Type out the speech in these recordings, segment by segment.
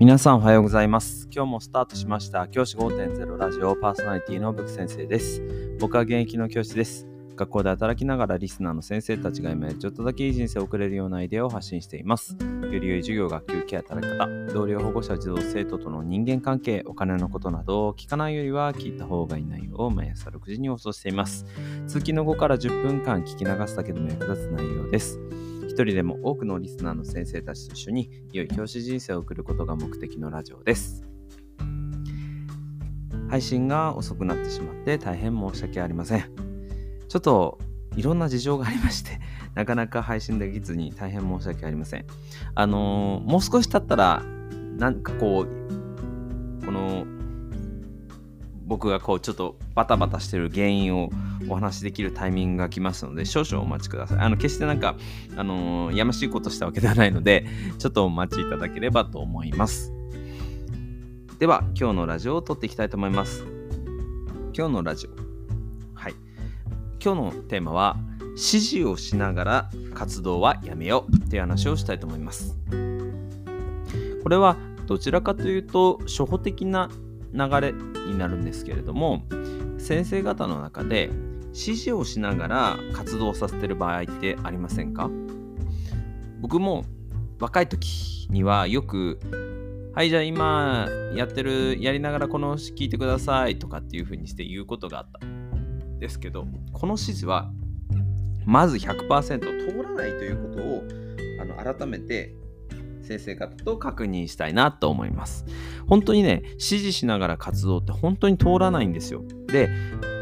皆さんおはようございます。今日もスタートしました。教師5.0ラジオパーソナリティのブク先生です。僕は現役の教師です。学校で働きながらリスナーの先生たちが今よりちょっとだけいい人生を送れるようなアイデアを発信しています。より良い授業、学級、ケア、働き方、同僚、保護者、児童、生徒との人間関係、お金のことなどを聞かないよりは聞いた方がいい内容を毎朝6時に放送しています。通勤の後から10分間聞き流すだけでも役立つ内容です。一人でも多くのリスナーの先生たちと一緒に良い教師人生を送ることが目的のラジオです。配信が遅くなってしまって大変申し訳ありません。ちょっといろんな事情がありまして、なかなか配信できずに大変申し訳ありません。あのーもう少し経ったら、なんかこう、この、僕がこうちょっとバタバタしてる原因をお話しできるタイミングが来ますので少々お待ちください。あの決してなんか、あのーやましいことしたわけではないのでちょっとお待ちいただければと思います。では今日のラジオを撮っていきたいと思います。今日のラジオ。はい。今日のテーマは指示をしながら活動はやめようっていう話をしたいと思います。これはどちらかというと初歩的な流れになるんですけれども先生方の中で指示をしながら活動させてる場合ってありませんか？僕も若い時にはよく「はいじゃあ今やってるやりながらこの聞いてください」とかっていう風にして言うことがあったですけどこの指示はまず100%通らないということをあの改めて先生方と確認したいなと思います。本当にね、指示しながら活動って本当に通らないんですよ。で、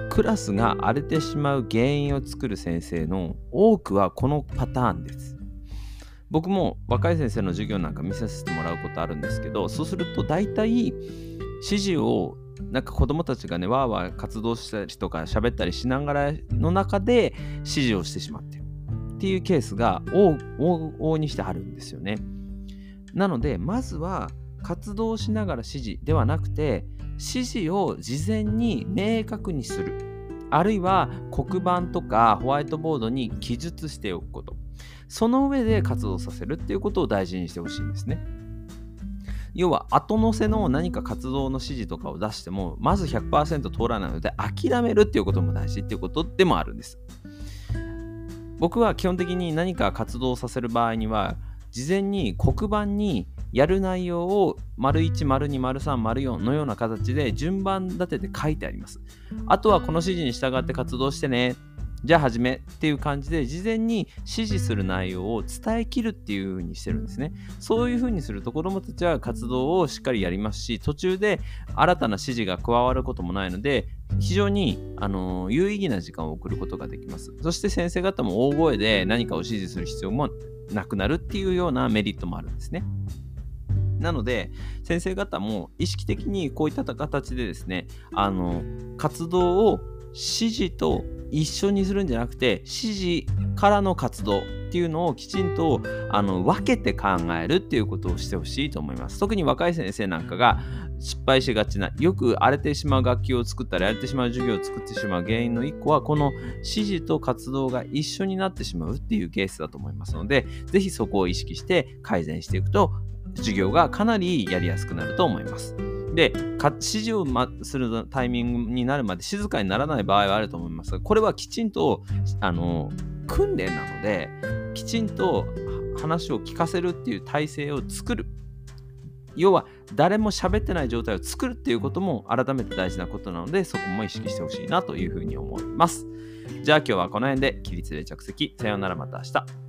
クラスが荒れてしまう原因を作る先生の多くはこのパターンです。僕も若い先生の授業なんか見させてもらうことあるんですけど、そうすると大体指示をなんか子供たちがね、わーわー活動したりとか喋ったりしながらの中で指示をしてしまってるっていうケースが往々にしてあるんですよね。なので、まずは活動しながら指示ではなくて、指示を事前に明確にする。あるいは黒板とかホワイトボードに記述しておくこと。その上で活動させるっていうことを大事にしてほしいんですね。要は後乗せの何か活動の指示とかを出してもまず100%通らないので諦めるっていうことも大事っていうことでもあるんです。僕は基本的に何か活動させる場合には事前に黒板にやる内容を丸1、丸2、丸3、丸4のような形で順番立てて書いてあります。あとはこの指示に従って活動してね。じゃあ始めっていう感じで事前に指示する内容を伝えきるっていう風にしてるんですね。そういう風にすると子どもたちは活動をしっかりやりますし途中で新たな指示が加わることもないので非常に、あの有意義な時間を送ることができます。そして先生方も大声で何かを指示する必要もなくなるっていうようなメリットもあるんですね。なので先生方も意識的にこういった形でですねあの活動を指示と一緒にするんじゃなくて指示からの活動っていうのをきちんとあの分けて考えるっていうことをしてほしいと思います。特に若い先生なんかが失敗しがちなよく荒れてしまう楽器を作ったり荒れてしまう授業を作ってしまう原因の一個はこの指示と活動が一緒になってしまうっていうケースだと思いますのでぜひそこを意識して改善していくと授業がかなりやりやすくなると思います。で、指示を、するタイミングになるまで静かにならない場合はあると思いますが、これはきちんとあの訓練なので、きちんと話を聞かせるっていう体制を作る。要は誰も喋ってない状態を作るっていうことも改めて大事なことなので、そこも意識してほしいなというふうに思います。じゃあ今日はこの辺で起立で着席。さようならまた明日。